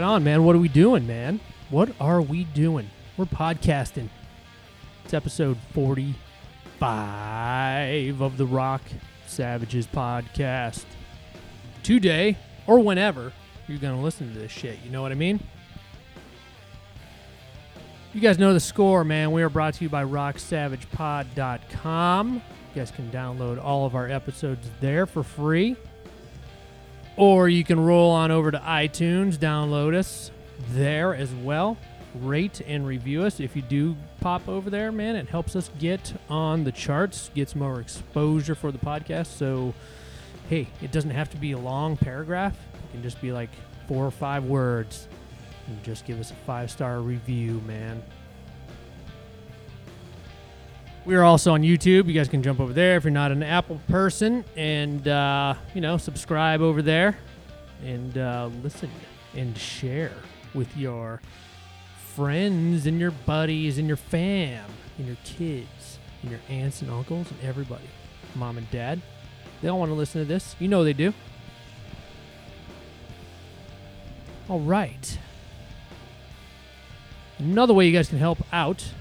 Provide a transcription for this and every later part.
Right on, man. What are we doing, man? What are we doing? We're podcasting. It's episode 45 of the Rock Savages podcast. Today, or whenever you're going to listen to this shit. You know what I mean? You guys know the score, man. We are brought to you by RockSavagePod.com. You guys can download all of our episodes there for free. Or you can roll on over to iTunes, download us there as well. Rate and review us. If you do pop over there, man, it helps us get on the charts, gets more exposure for the podcast. So, hey, it doesn't have to be a long paragraph. It can just be like four or five words. And just give us a five star review, man. We are also on YouTube. You guys can jump over there if you're not an Apple person, and uh, you know, subscribe over there, and uh, listen and share with your friends and your buddies and your fam and your kids and your aunts and uncles and everybody, mom and dad. They all want to listen to this. You know they do. All right. Another way you guys can help out,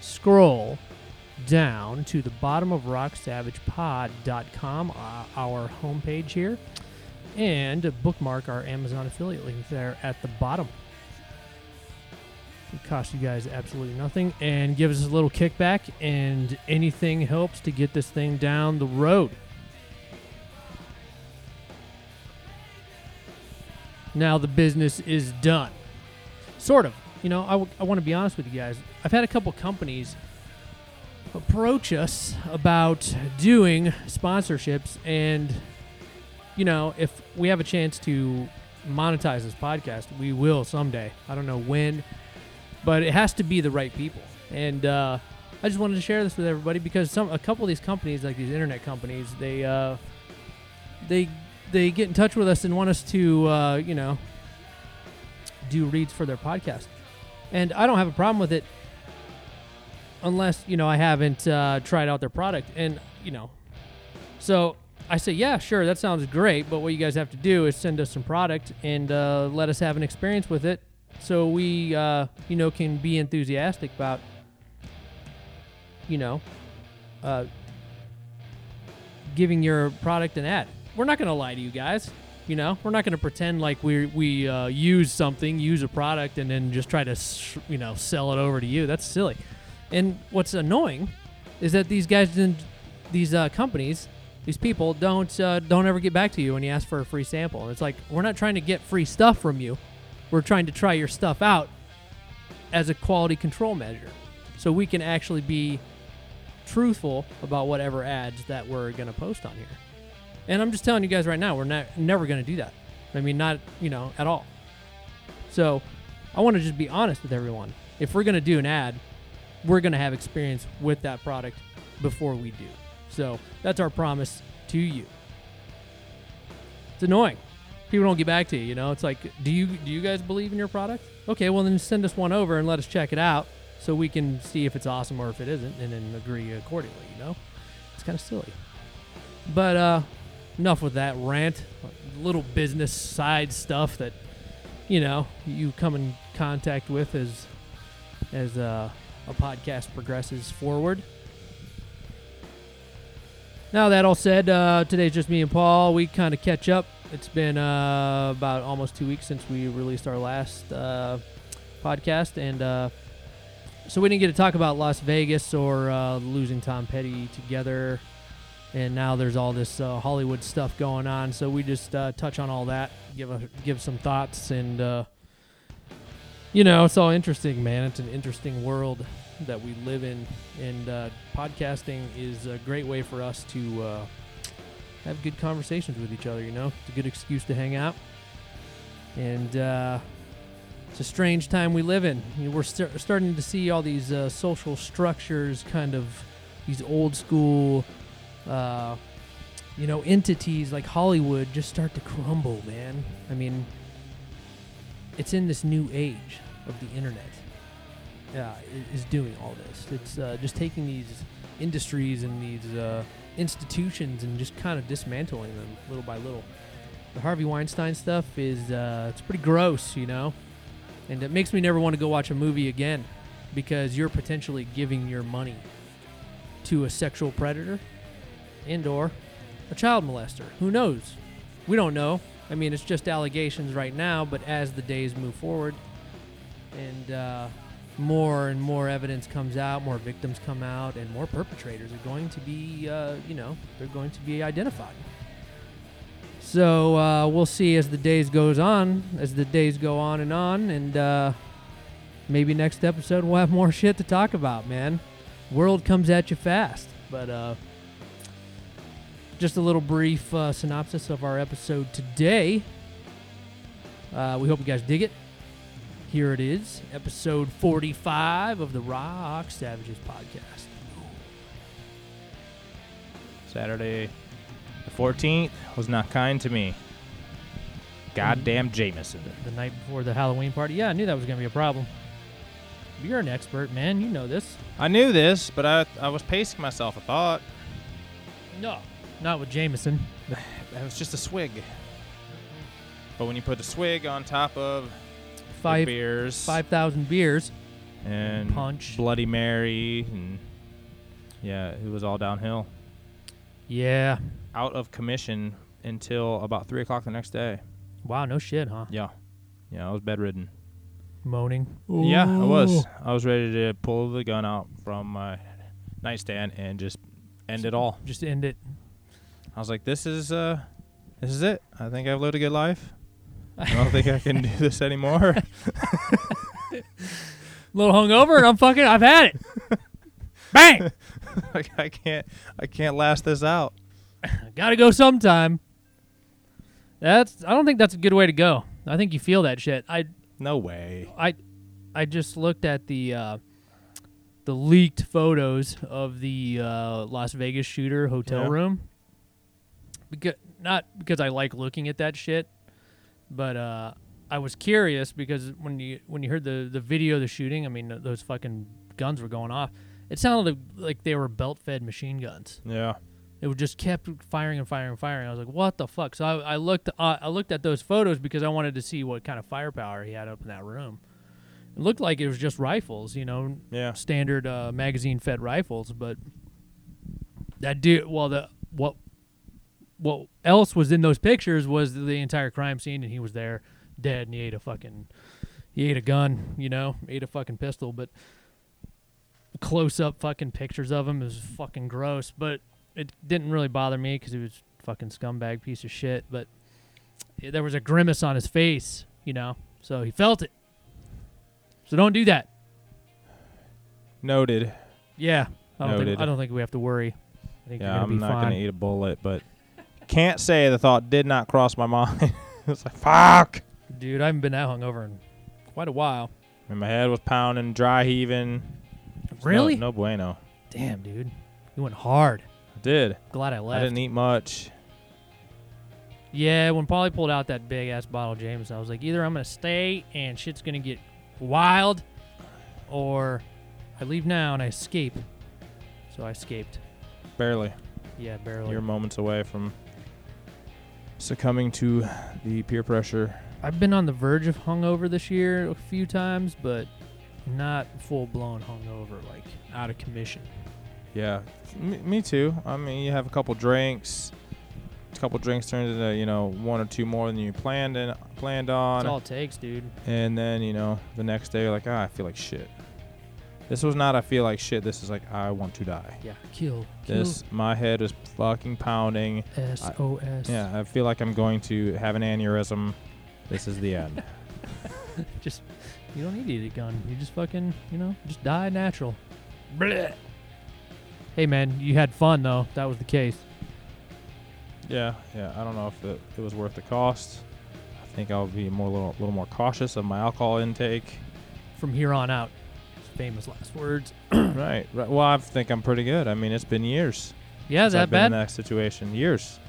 scroll down to the bottom of rocksavagepod.com, uh, our homepage here, and bookmark our Amazon affiliate link there at the bottom. It costs you guys absolutely nothing and gives us a little kickback, and anything helps to get this thing down the road. Now the business is done. Sort of. You know, I, w- I want to be honest with you guys. I've had a couple companies approach us about doing sponsorships and you know if we have a chance to monetize this podcast we will someday. I don't know when but it has to be the right people. And uh, i just wanted to share this with everybody because some a couple of these companies like these internet companies they uh, they they get in touch with us and want us to uh, you know do reads for their podcast. And i don't have a problem with it unless you know I haven't uh, tried out their product, and you know, so I say, yeah, sure, that sounds great, but what you guys have to do is send us some product and uh, let us have an experience with it, so we uh, you know can be enthusiastic about you know uh, giving your product an ad. We're not to lie to you guys. You know, we're not going to pretend like we we uh, use something, use a product, and then just try to you know sell it over to you. That's silly. And what's annoying is that these guys, didn't, these uh, companies, these people don't uh, don't ever get back to you when you ask for a free sample. And it's like we're not trying to get free stuff from you. We're trying to try your stuff out as a quality control measure, so we can actually be truthful about whatever ads that we're going to post on here. And I'm just telling you guys right now, we're not never going to do that. I mean, not you know at all. So I want to just be honest with everyone. If we're going to do an ad, we're going to have experience with that product before we do. So that's our promise to you. It's annoying. People don't get back to you. You know, it's like, do you do you guys believe in your product? Okay, well then send us one over and let us check it out so we can see if it's awesome or if it isn't, and then agree accordingly. You know, it's kind of silly. But uh, enough with that rant. Little business side stuff that you know you come in contact with as as uh, a podcast progresses forward. Now, that all said, uh, today's just me and Paul. We kind of catch up. It's been uh, about almost two weeks since we released our last uh, podcast. And uh, so we didn't get to talk about Las Vegas or uh, losing Tom Petty together. And now there's all this uh, Hollywood stuff going on. So we just touch on all that, give, a, give some thoughts, and you know, it's all interesting, man. It's an interesting world that we live in, and uh, podcasting is a great way for us to uh, have good conversations with each other. You know, it's a good excuse to hang out, and uh, it's a strange time we live in. You know, we're st- starting to see all these uh, social structures, kind of these old school. Uh, you know, entities like Hollywood just start to crumble, man. I mean, it's in this new age of the internet uh, is doing all this. It's uh, just taking these industries and these uh, institutions and just kind of dismantling them little by little. the Harvey Weinstein stuff is uh, it's pretty gross, you know, and it makes me never want to go watch a movie again because you're potentially giving your money to a sexual predator and or a child molester. Who knows? We don't know. I mean, it's just allegations right now, but as the days move forward and uh, more and more evidence comes out, more victims come out, and more perpetrators are going to be, uh, you know, they're going to be identified. So uh, we'll see as the days goes on, as the days go on and on, and uh, maybe next episode we'll have more shit to talk about, man. World comes at you fast, but uh, just a little brief uh, synopsis of our episode today. Uh, we hope you guys dig it. Here it is, episode 45 of the Rock Savages podcast. Saturday the 14th was not kind to me. Goddamn Jameson. The night before the Halloween party. Yeah, I knew that was going to be a problem. You're an expert, man. You know this. I knew this, but I, I was pacing myself. I thought No, not with Jameson. that was just a swig. But when you put the swig on top of Five beers five thousand beers. and punch. Bloody Mary, and yeah, it was all downhill. Yeah. Out of commission until about three o'clock the next day. Wow. No shit, huh? Yeah, yeah, I was bedridden. Moaning. Yeah, I was. I was ready to pull the gun out from my nightstand and just end it all. Just end it. I was like, "This is uh, this is it. I think I've lived a good life. I don't think I can do this anymore." A little hungover, and I'm fucking. I've had it. Bang. like I can't, I can't last this out. Got to go sometime. That's. I don't think that's a good way to go. I think you feel that shit. I. No way. I. I just looked at the. Uh, the leaked photos of the uh, Las Vegas shooter hotel Yeah. room. Because not because I like looking at that shit, but uh, I was curious because when you when you heard the the video of the shooting, I mean those fucking guns were going off. It sounded like they were belt fed machine guns. Yeah. It would just kept firing and firing and firing. I was like, "What the fuck?" So I, I looked, uh, I looked at those photos because I wanted to see what kind of firepower he had up in that room. It looked like it was just rifles, you know, Yeah. standard uh, magazine-fed rifles. But that dude, well, the what what else was in those pictures was the entire crime scene, and he was there, dead, and he ate a fucking, he ate a gun, you know, ate a fucking pistol, but close-up fucking pictures of him is fucking gross. But it didn't really bother me because he was fucking scumbag piece of shit. But there was a grimace on his face, you know, so he felt it. So don't do that. Noted. Yeah, I don't think I don't think we have to worry. I think Yeah, I'm be not fine. gonna eat a bullet, but can't say the thought did not cross my mind. it's like fuck. Dude, I haven't been that hungover in quite a while. And my head was pounding, dry heaving. It's no- Really? No, bueno. Damn, dude, you went hard. I did. Glad I left. I didn't eat much. Yeah, when Paulie pulled out that big ass bottle of Jameson, I was like, either I'm gonna stay and shit's gonna get wild, or I leave now and I escape. So I escaped. Barely. Yeah, barely. You're moments away from succumbing to the peer pressure. I've been on the verge of hungover this year a few times, but not full blown hungover, like out of commission. Yeah, me, me too. I mean, you have a couple drinks. A couple drinks turns into you know one or two more than you planned and planned on, That's all it takes, dude. and then you know the next day you're like, ah, I feel like shit. This was not I feel like shit. This is like I want to die. Yeah, kill, kill. This my head is fucking pounding. SOS. Yeah, I feel like I'm going to have an aneurysm. This is the end. Just you don't need to eat a gun. You just fucking you know just die natural. Blech. Hey man, you had fun though. That was the case. yeah, yeah. I don't know if it, it was worth the cost. I think I'll be more little, little more cautious of my alcohol intake. From here on out, famous last words. right, right. Well, I think I'm pretty good. I mean, it's been years. Yeah, is that I've been in bad? that situation. Years.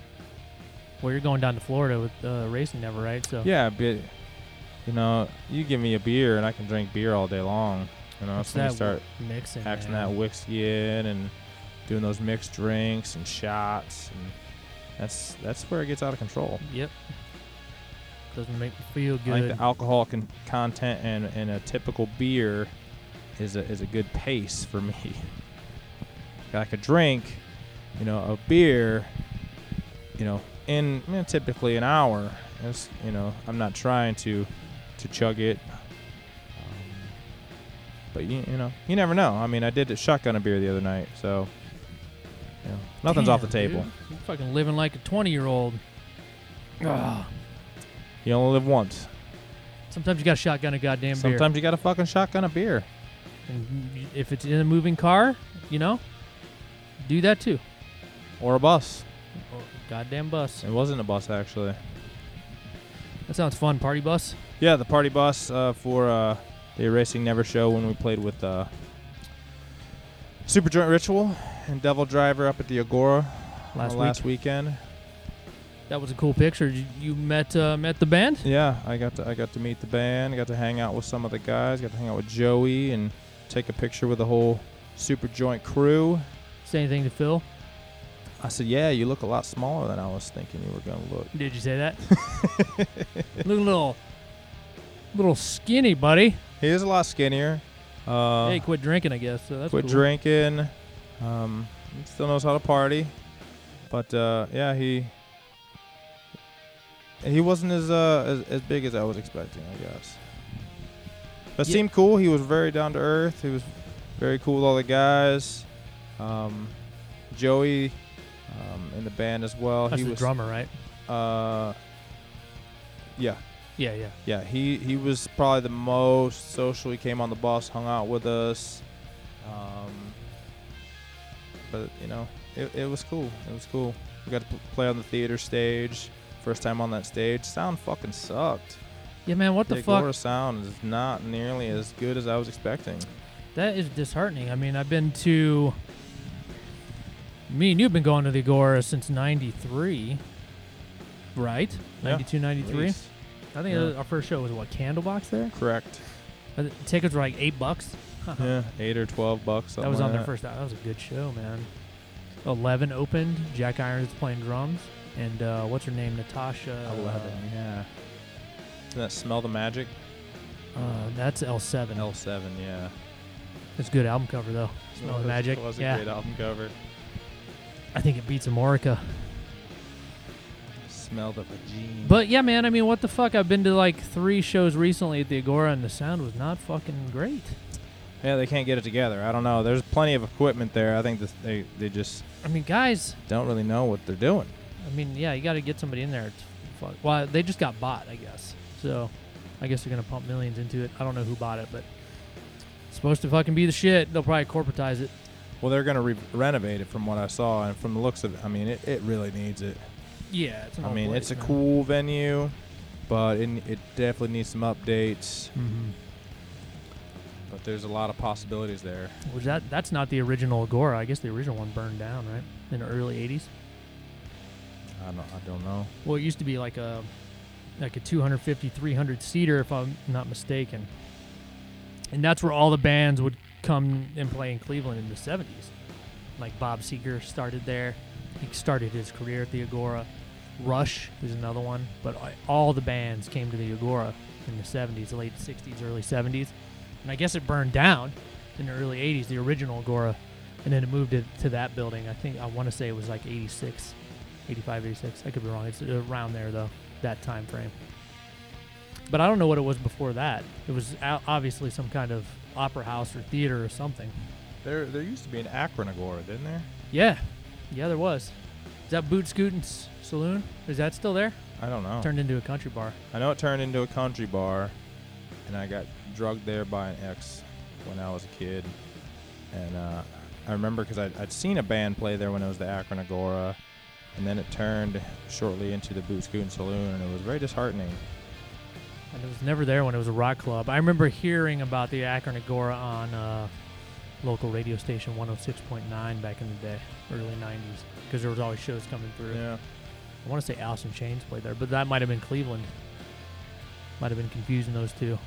Well, you're going down to Florida with uh, racing never, right? So Yeah, but you know, you give me a beer and I can drink beer all day long. You know, so you start mixing. hacking man. that whiskey in and doing those mixed drinks and shots, and that's that's where it gets out of control. Yep. Doesn't make me feel good. I think the alcohol con- content and, and a typical beer is a, is a good pace for me. like a drink, you know, a beer, you know, in you know, typically an hour. It's, you know, I'm not trying to to chug it. Um, but you, you know, you never know. I mean, I did a shotgun a beer the other night, so you know, nothing's off the table. dude. You're fucking living like a 20 year old. You only live once. Sometimes you got to shotgun a goddamn beer. Sometimes you got to fucking shotgun a beer. And if it's in a moving car, you know, do that too. Or a bus. Or goddamn bus. It wasn't a bus actually. That sounds fun. Party bus. Yeah, the party bus uh, for uh, the Erasing Never show when we played with uh, Superjoint Ritual and DevilDriver up at the Agora Last week. last weekend. That was a cool picture. You, you met uh, met the band. Yeah, I got to I got to meet the band. I got to hang out with some of the guys. Got to hang out with Joey and take a picture with the whole Superjoint crew. Say anything to Phil? I said, "Yeah, you look a lot smaller than I was thinking you were gonna look." Did you say that? Look a little, little skinny, buddy. He is a lot skinnier. Uh, hey, quit drinking, I guess. So that's quit cool. drinking. Um, still knows how to party, but uh, yeah, he he wasn't as uh as, as big as I was expecting, I guess. But Yeah. seemed cool. He was very down to earth. He was very cool with all the guys. Um, Joey um, in the band as well. That's he the was drummer, right? uh yeah Yeah, yeah. yeah, he he was probably the most social. He came on the bus, hung out with us. Um, but you know, it, it was cool. It was cool. We got to play on the theater stage. First time on that stage. Sound fucking sucked. Yeah, man. What the the fuck? Agora sound is not nearly as good as I was expecting. That is disheartening. I mean, I've been to. Me and you've been going to the Agora since '93, right? Yeah, 92, At 93. I think Yeah. our first show was what Candlebox there. Correct. Uh, the tickets were like eight bucks. Yeah, eight or twelve bucks. that was like on their that. first. That was a good show, man. Eleven opened. Jack Irons playing drums, and uh, what's her name? Natasha. Eleven. Yeah. Doesn't that smell the magic? Uh, that's L seven. L seven. Yeah. It's a good album cover though. Smell the Magic. Was a Yeah. great album cover. I think it beats Amorica. Smell the vagine. But yeah, man. I mean, what the fuck? I've been to like three shows recently at the Agora, and the sound was not fucking great. Yeah, they can't get it together. I don't know. There's plenty of equipment there. I think they they just I mean, guys. don't really know what they're doing. I mean, yeah, you got to get somebody in there. Well, they just got bought, I guess. So, I guess they're gonna pump millions into it. I don't know who bought it, but it's supposed to fucking be the shit. They'll probably corporatize it. Well, they're gonna re- renovate it from what I saw and from the looks of it. I mean, it, it really needs it. Yeah, it's I mean, place, it's a man. cool venue, but it, it definitely needs some updates. Mhm. But there's a lot of possibilities there. Was that that's not the original Agora? I guess the original one burned down, right? In the early '80s. I don't I don't know. Well, it used to be like a like a 250, 300 seater, if I'm not mistaken. And that's where all the bands would come and play in Cleveland in the 70s. Like Bob Seger started there. He started his career at the Agora. Rush is another one, but all the bands came to the Agora in the 70s, late 60s, early 70s. And I guess it burned down in the early 80s, the original Agora, and then it moved to that building. I think I want to say it was like 86, 85, 86. I could be wrong. It's around there though, that time frame. But I don't know what it was before that. It was obviously some kind of opera house or theater or something. There there used to be an Akron Agora, didn't there? Yeah, yeah, there was. Is that Boot Scootin's Saloon? Is that still there? I don't know. Turned into a country bar. I know it turned into a country bar, and I got drugged there by an ex when I was a kid. And uh, I remember because I'd, I'd seen a band play there when it was the Akron Agora, and then it turned shortly into the Boot Scootin' Saloon, and it was very disheartening. And it was never there when it was a rock club. I remember hearing about the Akron Agora on uh, local radio station 106.9 back in the day, early 90s, because there was always shows coming through. Yeah. I want to say Alice in Chains played there, but that might have been Cleveland. Might have been confusing those two.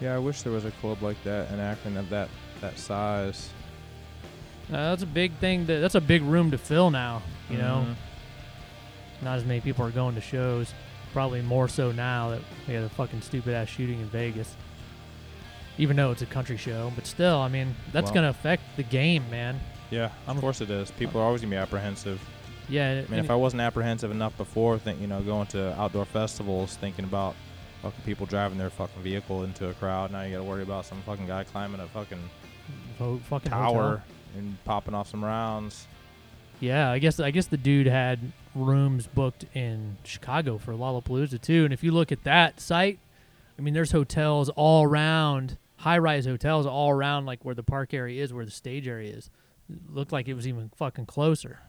Yeah, I wish there was a club like that in Akron of that that size. Uh, that's a big thing. That's a big room to fill now. You know, Mhm. not as many people are going to shows. probably more so now that we had a fucking stupid ass shooting in Vegas. Even though it's a country show, but still, I mean, that's Well- gonna affect the game, man. Yeah, of course it is. People are always gonna be apprehensive. Yeah, I mean, if I wasn't apprehensive enough before, think you know, going to outdoor festivals, thinking about fucking people driving their fucking vehicle into a crowd, now you got to worry about some fucking guy climbing a fucking fucking tower hotel. and popping off some rounds. Yeah, I guess I guess the dude had rooms booked in Chicago for Lollapalooza too. And if you look at that site, I mean, there's hotels all around, high-rise hotels all around, like where the park area is, where the stage area is. It looked like it was even fucking closer.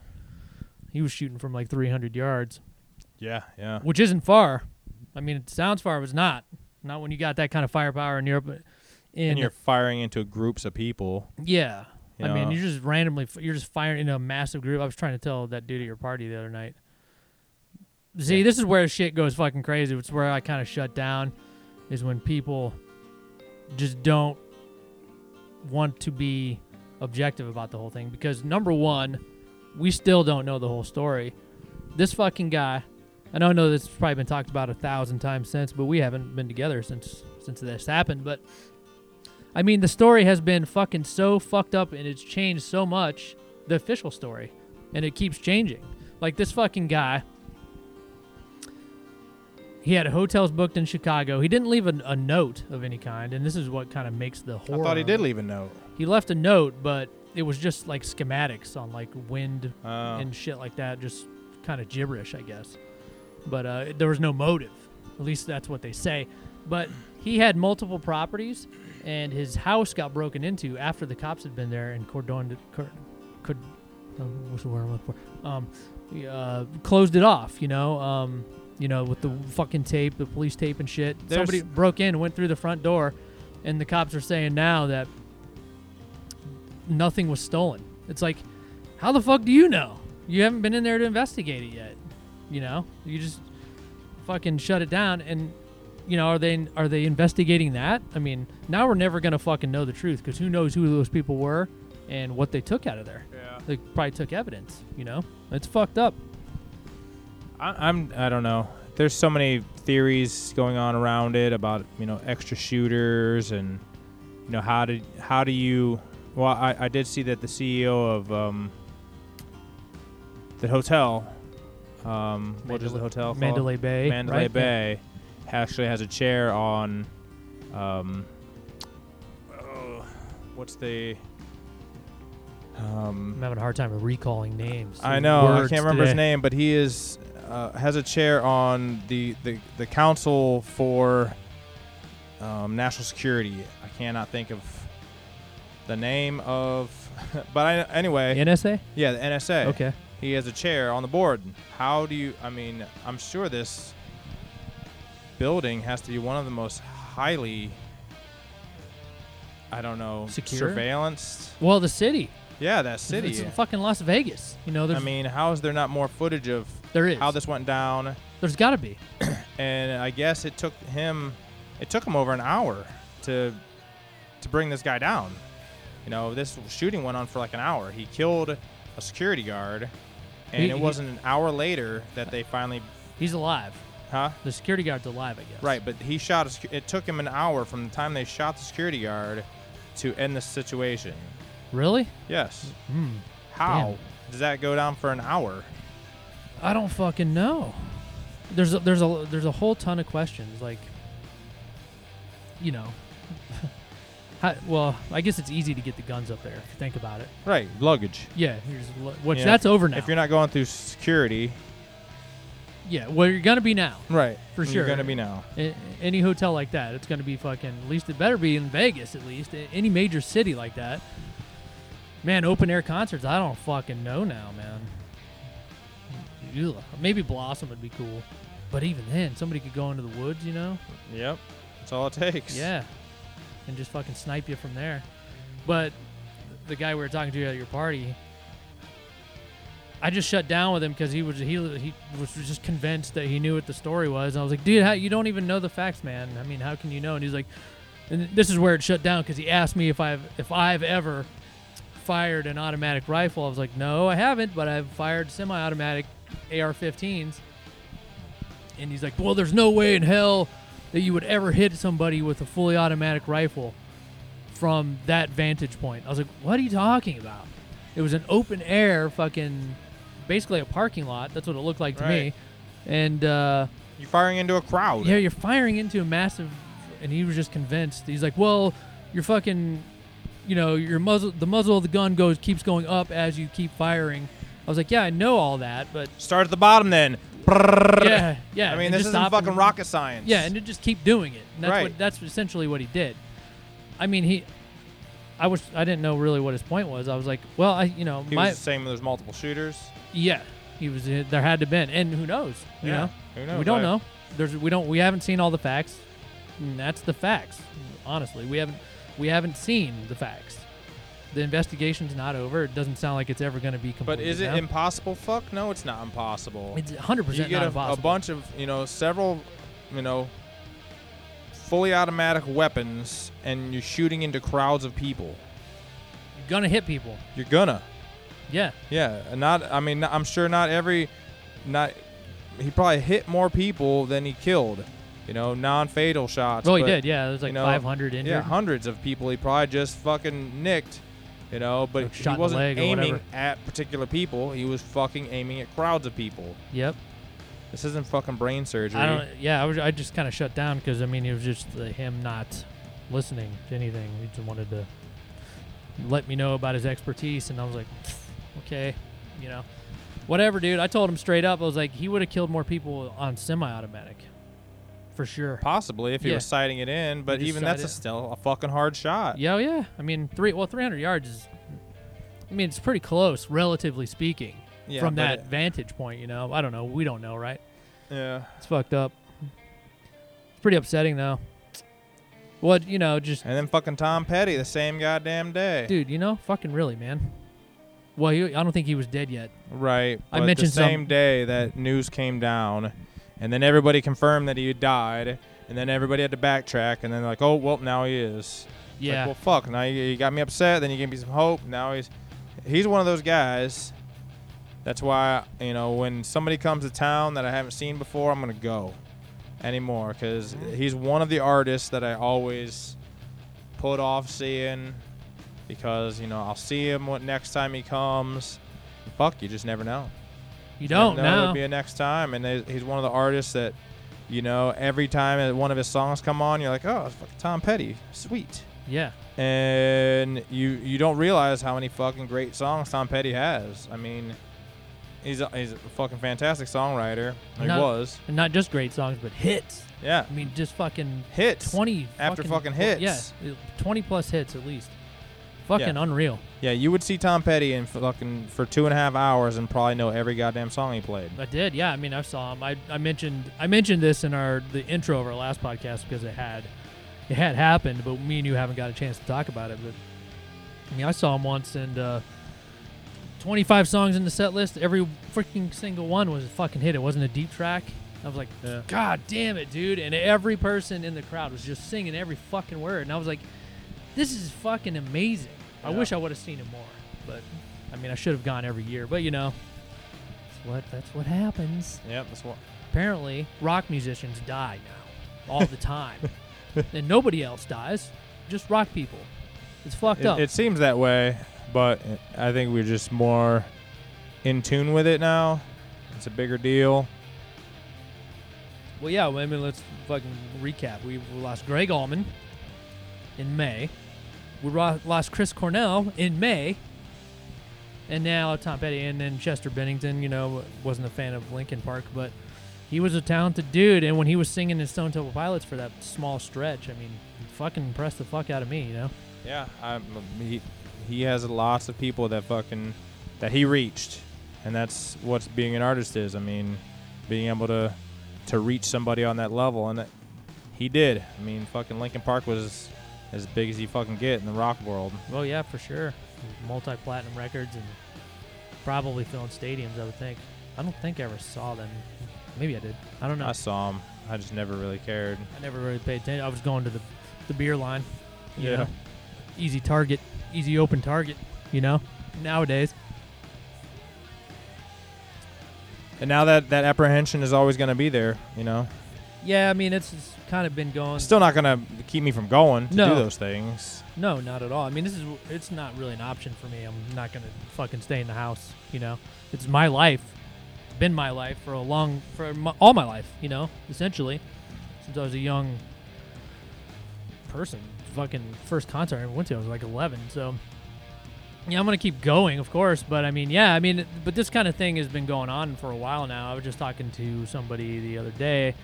He was shooting from like 300 yards, Yeah, yeah. which isn't far. I mean, it sounds far, but it's not. Not when you got that kind of firepower in Europe. In and you're firing into groups of people. yeah, You I mean, you're just randomly, you're just firing into a massive group. I was trying to tell that dude at your party the other night. See, Yeah. this is where shit goes fucking crazy. It's where I kind of shut down, is when people just don't want to be objective about the whole thing. Because number one, we still don't know the whole story. This fucking guy, I don't know this has probably been talked about a thousand times since, but we haven't been together since since this happened. But I mean, the story has been fucking so fucked up and it's changed so much, the official story, and it keeps changing. Like this fucking guy, he had hotels booked in Chicago. He didn't leave a, a note of any kind, and this is what kind of makes the whole I thought he did leave a note. He left a note, but it was just like schematics on like wind Uh, and shit like that, just kind of gibberish, I guess. But uh, there was no motive. At least that's what they say. But he had multiple properties, and his house got broken into after the cops had been there and cordoned it. Cor- could um, what's the word I'm looking for? Um, uh, closed it off. You know, um, you know, with the fucking tape, the police tape and shit. There's- Somebody broke in, went through the front door, and the cops are saying now that nothing was stolen. It's like, how the fuck do you know? You haven't been in there to investigate it yet. You know, you just fucking shut it down. And you know, are they are they investigating that? I mean, now we're never gonna fucking know the truth because who knows who those people were and what they took out of there. yeah. They probably took evidence. You know, it's fucked up. I, I'm. I don't know. There's so many theories going on around it about you know extra shooters and you know how did how do you? Well, I, I did see that the CEO of um, the hotel, um, what is the Mandalay- hotel called? Mandalay Bay. Mandalay right? Bay actually has a chair on. Um, oh, what's the? Um, I'm having a hard time recalling names. I know. I can't remember his name, but he is uh, has a chair on the the, the council for um, national security. I cannot think of the name of, but I, anyway, NSA. yeah, the NSA. Okay. He has a chair on the board. How do you? I mean, I'm sure this building has to be one of the most highly. I don't know. Secure? Surveillanced. Well, the city. Yeah, that city. It's fucking Las Vegas. You know, there's I mean, how is there not more footage of there is. how this went down? There's got to be. And I guess it took him, it took him over an hour to, to bring this guy down. You know, this shooting went on for like an hour. He killed a security guard, and He- it he- wasn't an hour later that they finally, He's alive. Huh? The security guard's alive, I guess. Right, but he shot. A, it took him an hour from the time they shot the security guard to end the situation. Really? Yes. Hmm. How Damn. does that go down for an hour? I don't fucking know. There's a, there's a there's a whole ton of questions like you know how, well I guess it's easy to get the guns up there if you think about it Right, luggage. yeah here's which that's over now If you're not going through security, yeah well you're gonna be now right, For sure, You're gonna be now. A- any hotel like that it's gonna be fucking at least it better be in Vegas at least A- any major city like that man open air concerts I don't fucking know now man Ugh. maybe Blossom would be cool but even then somebody could go into the woods you know Yep, that's all it takes. Yeah. And just fucking snipe you from there. But the guy we were talking to at your party, I just shut down with him because he was he he was just convinced that he knew what the story was. And I was like, dude, how, you don't even know the facts, man. I mean, how can you know? And he's like, and this is where it shut down because he asked me if I've if I've ever fired an automatic rifle. I was like, no, I haven't, but I've fired semi-automatic AR-15s. and he's like, "Well, there's no way in hell that you would ever hit somebody with a fully automatic rifle from that vantage point." I was like, "What are you talking about?" It was an open air, fucking, basically a parking lot. That's what it looked like to me. And uh, You're firing into a crowd. yeah, you're firing into a massive, and he was just convinced. He's like, "Well, you're fucking, you know, your muzzle, the muzzle of the gun goes keeps going up as you keep firing." I was like, "Yeah, I know all that, but Start at the bottom then. yeah, yeah." I mean, and this just isn't stop fucking and- rocket science. Yeah, and to just keep doing it. And that's Right. what that's essentially what he did. I mean, he, I was I didn't know really what his point was. I was like, well, I you know he my was saying there's multiple shooters. Yeah, he was there had to been, and who knows, you know. Who knows? We don't I- know. There's we don't we haven't seen all the facts. And that's the facts. Honestly, we haven't we haven't seen the facts. The investigation's not over. It doesn't sound like it's ever going to be complete. But is it now. impossible? Fuck no, it's not impossible. It's 100 percent not a, a bunch of you know several you know fully automatic weapons and you're shooting into crowds of people You're gonna hit people. you're gonna Yeah, yeah not i mean i'm sure not every not he probably hit more people than he killed you know non-fatal shots well, he but, did. Yeah, there's like you know, 500 injured. yeah hundreds of people he probably just fucking nicked you know but he wasn't aiming at particular people he was fucking aiming at crowds of people Yep. this isn't fucking brain surgery I don't. Yeah, I was. I just kind of shut down because I mean it was just uh, him not listening to anything. He just wanted to let me know about his expertise, and I was like, okay, you know, whatever, dude. I told him straight up. I was like, he would have killed more people on semi-automatic, for sure. Possibly if he Yeah. was sighting it in, but just even that's a it. still a fucking hard shot. Yeah, oh, yeah. I mean, three. Well, 300 yards is. I mean, it's pretty close, relatively speaking, Yeah, from but that it- vantage point. You know, I don't know. We don't know, right? yeah. It's fucked up. It's pretty upsetting though. What you know, just And then fucking Tom Petty the same goddamn day. dude, you know, fucking really, man. Well, he, I don't think he was dead yet. Right. I mentioned the same some- day that news came down, and then everybody confirmed that he had died, and then everybody had to backtrack, and then like, oh well, now he is. It's like, Yeah, well, fuck. Now you, you got me upset. Then you gave me some hope. Now he's he's one of those guys. That's why you know when somebody comes to town that I haven't seen before, I'm gonna go anymore because he's one of the artists that I always put off seeing because you know I'll see him what next time he comes. Fuck, you just never know. you don't never know. There'll be a next time, and they- he's one of the artists that you know every time one of his songs come on, you're like, oh, it's fucking Tom Petty, sweet yeah, and you you don't realize how many fucking great songs Tom Petty has. I mean, he's a, he's a fucking fantastic songwriter. He No. was, and not just great songs, but hits. yeah, I mean, just fucking hits. twenty After fucking hits. Yeah, twenty plus hits at least. Fucking unreal. Yeah, you would see Tom Petty in fucking for two and a half hours and probably know every goddamn song he played. I did. Yeah, I mean, I saw him. I, I mentioned I mentioned this in our the intro of our last podcast because it had it had happened, but me and you haven't got a chance to talk about it. But I mean, I saw him once, and uh, 25 songs in the set list. Every freaking single one was a fucking hit. It wasn't a deep track. I was like, Yeah. God damn it, dude! And every person in the crowd was just singing every fucking word, and I was like, This is fucking amazing. I wish I would have seen him more, but I mean, I should have gone every year. But you know, that's what that's what happens Yep, that's what. apparently rock musicians die now all the time and nobody else dies just rock people it's fucked It, up it seems that way, but I think we're just more in tune with it now. It's a bigger deal. well yeah well, i mean let's fucking recap we lost gregg allman in may we lost chris cornell in may. And now tom petty and then chester bennington you know wasn't a fan of linkin park but he was a talented dude. And when he was singing in stone temple pilots for that small stretch i mean fucking impressed the fuck out of me you know? Yeah, I'm, um, he he has lots of people that fucking that he reached, and that's what being an artist is. I mean, being able to to reach somebody on that level, and that he did. I mean, fucking Linkin Park was as big as you fucking get in the rock world. Oh yeah, for sure. Multi-platinum records and probably filling stadiums. I would think. I don't think I ever saw them. Maybe I did. I don't know. I saw them. I just never really cared. I never really paid attention. I was going to the the beer line. Yeah. know. Easy target, easy open target. You know. Nowadays. And now that that apprehension is always going to be there, you know. Yeah, I mean it's, it's kind of been going. Still not going to keep me from going to No. do those things. No, not at all. I mean, this is it's not really an option for me. I'm not gonna fucking stay in the house. You know, it's my life. It's been my life for a long, for my, all my life. You know, essentially, since I was a young person. Fucking first concert I ever went to, I was like 11. So, yeah, I'm gonna keep going, of course. But I mean, yeah, I mean, but this kind of thing has been going on for a while now. I was just talking to somebody the other day.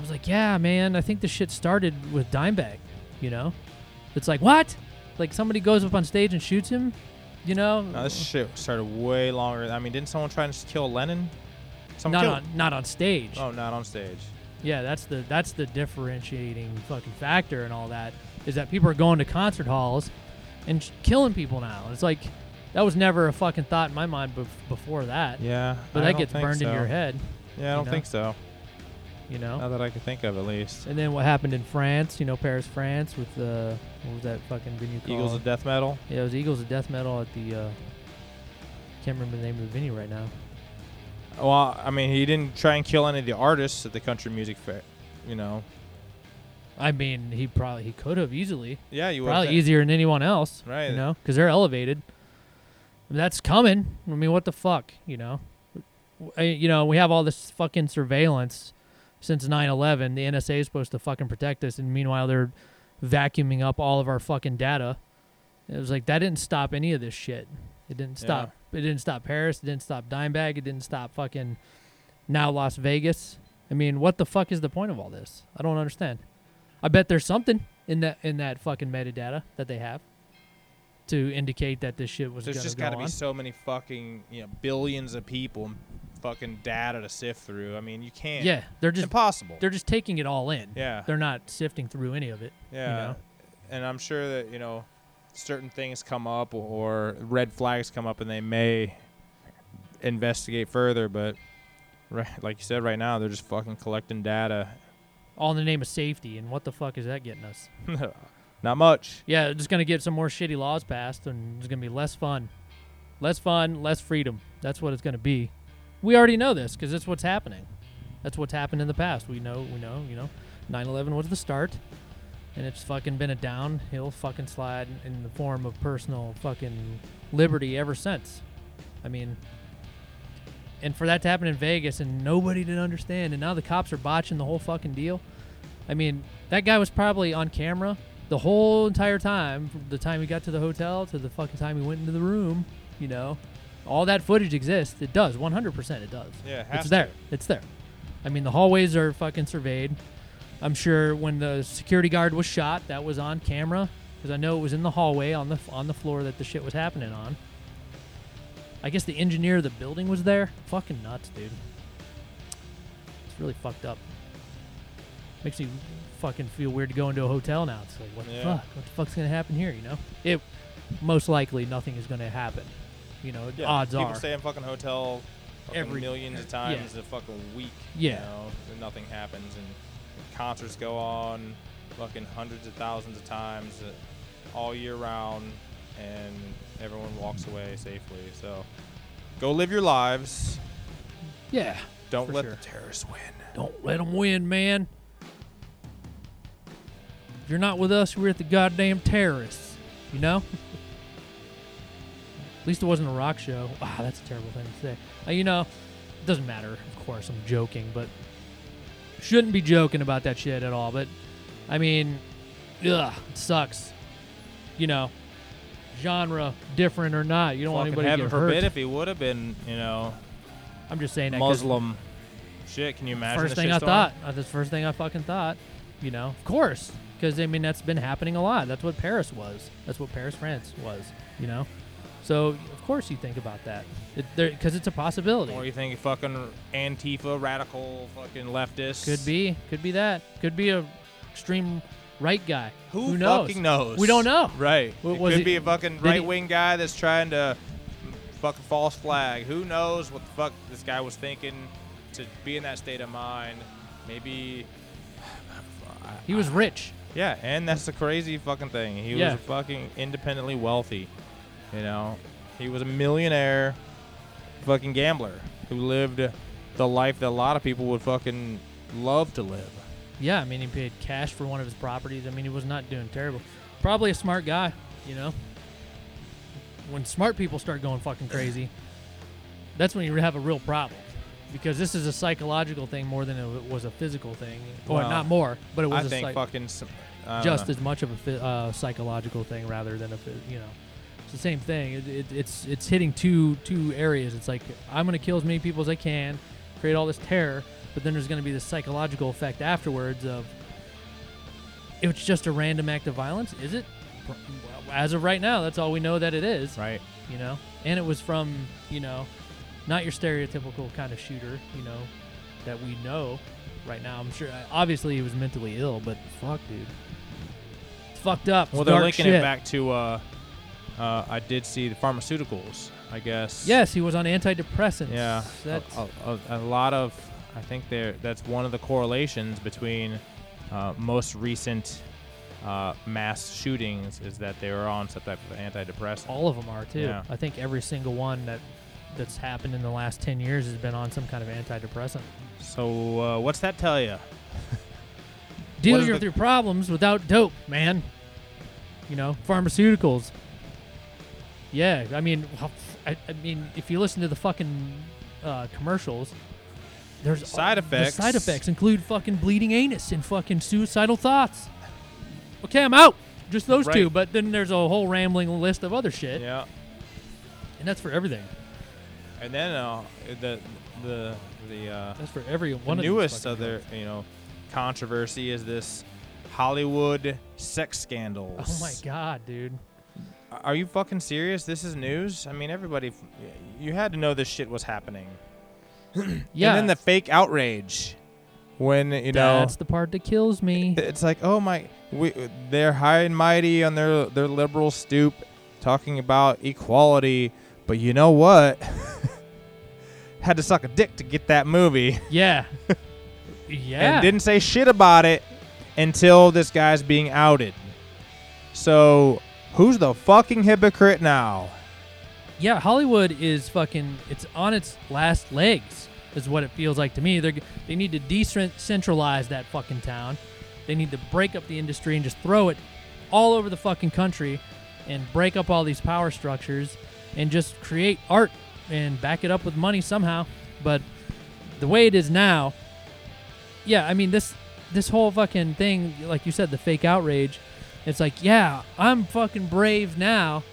I was like, yeah, man, I think this shit started with Dimebag. You know, it's like what? Like somebody goes up on stage and shoots him, you know? No, this shit started way longer. I mean, didn't someone try and kill Lennon? Someone not killed. on not on stage. Oh, not on stage. Yeah, that's the that's the differentiating fucking factor and all that is that people are going to concert halls and sh- killing people now. It's like that was never a fucking thought in my mind bef- before that. Yeah, But I that gets burned in your head, Yeah, I don't know? think so. You know. Not that I can think of, at least. And then what happened in France? You know, Paris, France, with the what was that fucking venue called? Eagles of death metal. Yeah, it was Eagles of Death Metal at the. Uh, can't remember the name of the venue right now. Well, I mean, he didn't try and kill any of the artists at the country music fair. You know. I mean, he probably he could have easily. Yeah, you would. probably easier than anyone else. Right. You know, because they're elevated. That's coming. I mean, what the fuck? You know, I, you know, we have all this fucking surveillance since 9/11. The NSA is supposed to fucking protect us, and meanwhile they're vacuuming up all of our fucking data. It was like that didn't stop any of this shit. It didn't stop. It didn't stop Paris. It didn't stop Dimebag. It didn't stop fucking now Las Vegas. I mean, what the fuck is the point of all this? I don't understand. I bet there's something in that in that fucking metadata that they have to indicate that this shit was There's just go got to be so many fucking, you know, billions of people, and fucking data to sift through. I mean, you can't. yeah, they're just impossible. they're just taking it all in. yeah. They're not sifting through any of it. Yeah. you know? And I'm sure that, you know, certain things come up or red flags come up and they may investigate further, but right, like you said right now, they're just fucking collecting data. All in the name of safety. And what the fuck is that getting us? Not much. Yeah, they're just gonna get some more shitty laws passed, and it's gonna be less fun, less fun, less freedom. That's what it's gonna be. We already know this because that's what's happening. That's what's happened in the past. We know. We know. You know, 9/11 was the start, and it's fucking been a downhill fucking slide in the form of personal fucking liberty ever since. I mean, and for that to happen in Vegas and nobody did understand, and now the cops are botching the whole fucking deal. I mean, that guy was probably on camera the whole entire time, from the time he got to the hotel to the fucking time he went into the room. You know, all that footage exists. It does, 100%. It does. Yeah, it It's to. there. It's there. I mean, the hallways are fucking surveyed. I'm sure when the security guard was shot, that was on camera because I know it was in the hallway on the on the floor that the shit was happening on. I guess the engineer of the building was there. Fucking nuts, dude. It's really fucked up. Makes me fucking feel weird to go into a hotel now. It's like, what the fuck? What the fuck's gonna happen here? You know? It most likely nothing is gonna happen. You know, Yeah, odds people are. stay in fucking hotel fucking Every- millions of times a fucking week. Yeah. You know, and nothing happens, and concerts go on fucking hundreds of thousands of times uh, all year round, and everyone walks away safely. So, go live your lives. yeah. Don't let sure. the terrorists win. Don't let them win, man. If you're not with us, we're at the goddamn terrorists. You know? Least it wasn't a rock show. Wow, that's a terrible thing to say. Uh, you know, it doesn't matter. Of course, I'm joking, but shouldn't be joking about that shit at all. But I mean, ugh, it sucks. You know, genre different or not, you don't want anybody to get hurt. forbid if he would have been, you know, I'm just saying that 'cause- Muslim. Shit, can you imagine? first the thing I shitstorm? thought. Uh, That's the first thing I fucking thought. You know, of course, because I mean that's been happening a lot. That's what Paris was. That's what Paris, France was. You know, so of course you think about that because it's a possibility. Or you think fucking Antifa, radical, fucking leftists? Could be, could be that. Could be a extreme right guy. Who, Who knows? fucking knows? We don't know. Right. Wa- it could he- be a fucking right wing guy that's trying to fucking false flag. Who knows what the fuck this guy was thinking to be in that state of mind? Maybe. He was rich. Yeah, and that's the crazy fucking thing. He Yeah. was fucking independently wealthy. You know, he was a millionaire, fucking gambler who lived the life that a lot of people would fucking love to live. Yeah, I mean, he paid cash for one of his properties. I mean, he was not doing terrible. Probably a smart guy, you know. When smart people start going fucking crazy, that's when you have a real problem. Because this is a psychological thing more than it was a physical thing. Or Well, not more, but it was I a think psych- fucking s- I don't just know. as much of a uh, psychological thing rather than a you know it's the same thing. It, it, it's it's hitting two two areas. It's like i'm going to kill as many people as i can create all this terror but then there's going to be this psychological effect afterwards of it's just a random act of violence is it? As of right now that's all we know that it is. Right. you know? And it was from you know not your stereotypical kind of shooter you know that we know right now. I'm sure obviously he was mentally ill but fuck dude. It's fucked up. It's Well, they're linking shit. it back to. Uh, uh, I did see the pharmaceuticals. I guess. yes he was on antidepressants Yeah. that's a, a, a lot of. I think there. That's one of the correlations between uh, most recent uh, mass shootings is that they were on some type of antidepressant. all of them are too Yeah. i think every single one that that's happened in the last 10 years has been on some kind of antidepressant So uh, what's that tell you? deal with your problems without dope, man. You know, pharmaceuticals. Yeah, I mean, I, I mean, if you listen to the fucking uh, commercials, there's Side the effects. side effects include fucking bleeding anus and fucking suicidal thoughts. Okay, I'm out. Just those two, but then there's a whole rambling list of other shit, Yeah. and that's for everything. And then uh, the the the uh, That's for every one the of newest other drugs. you know controversy is this Hollywood sex scandals. Oh my god, dude. Are you fucking serious? This is news. I mean, everybody, you had to know this shit was happening. Yeah. And then the fake outrage when you know that's the part that kills me. it's like, oh my, we, they're high and mighty on their their liberal stoop, talking about equality, but you know what? Had to suck a dick to get that movie, Yeah. yeah. and didn't say shit about it until this guy's being outed. So, who's the fucking hypocrite now? yeah, Hollywood is fucking. It's on its last legs, is what it feels like to me. They they need to decentralize that fucking town. They need to break up the industry and just throw it all over the fucking country, and break up all these power structures, and just create art and back it up with money somehow. But the way it is now, yeah, I mean this this whole fucking thing, like you said, the fake outrage. It's like, yeah, I'm fucking brave now.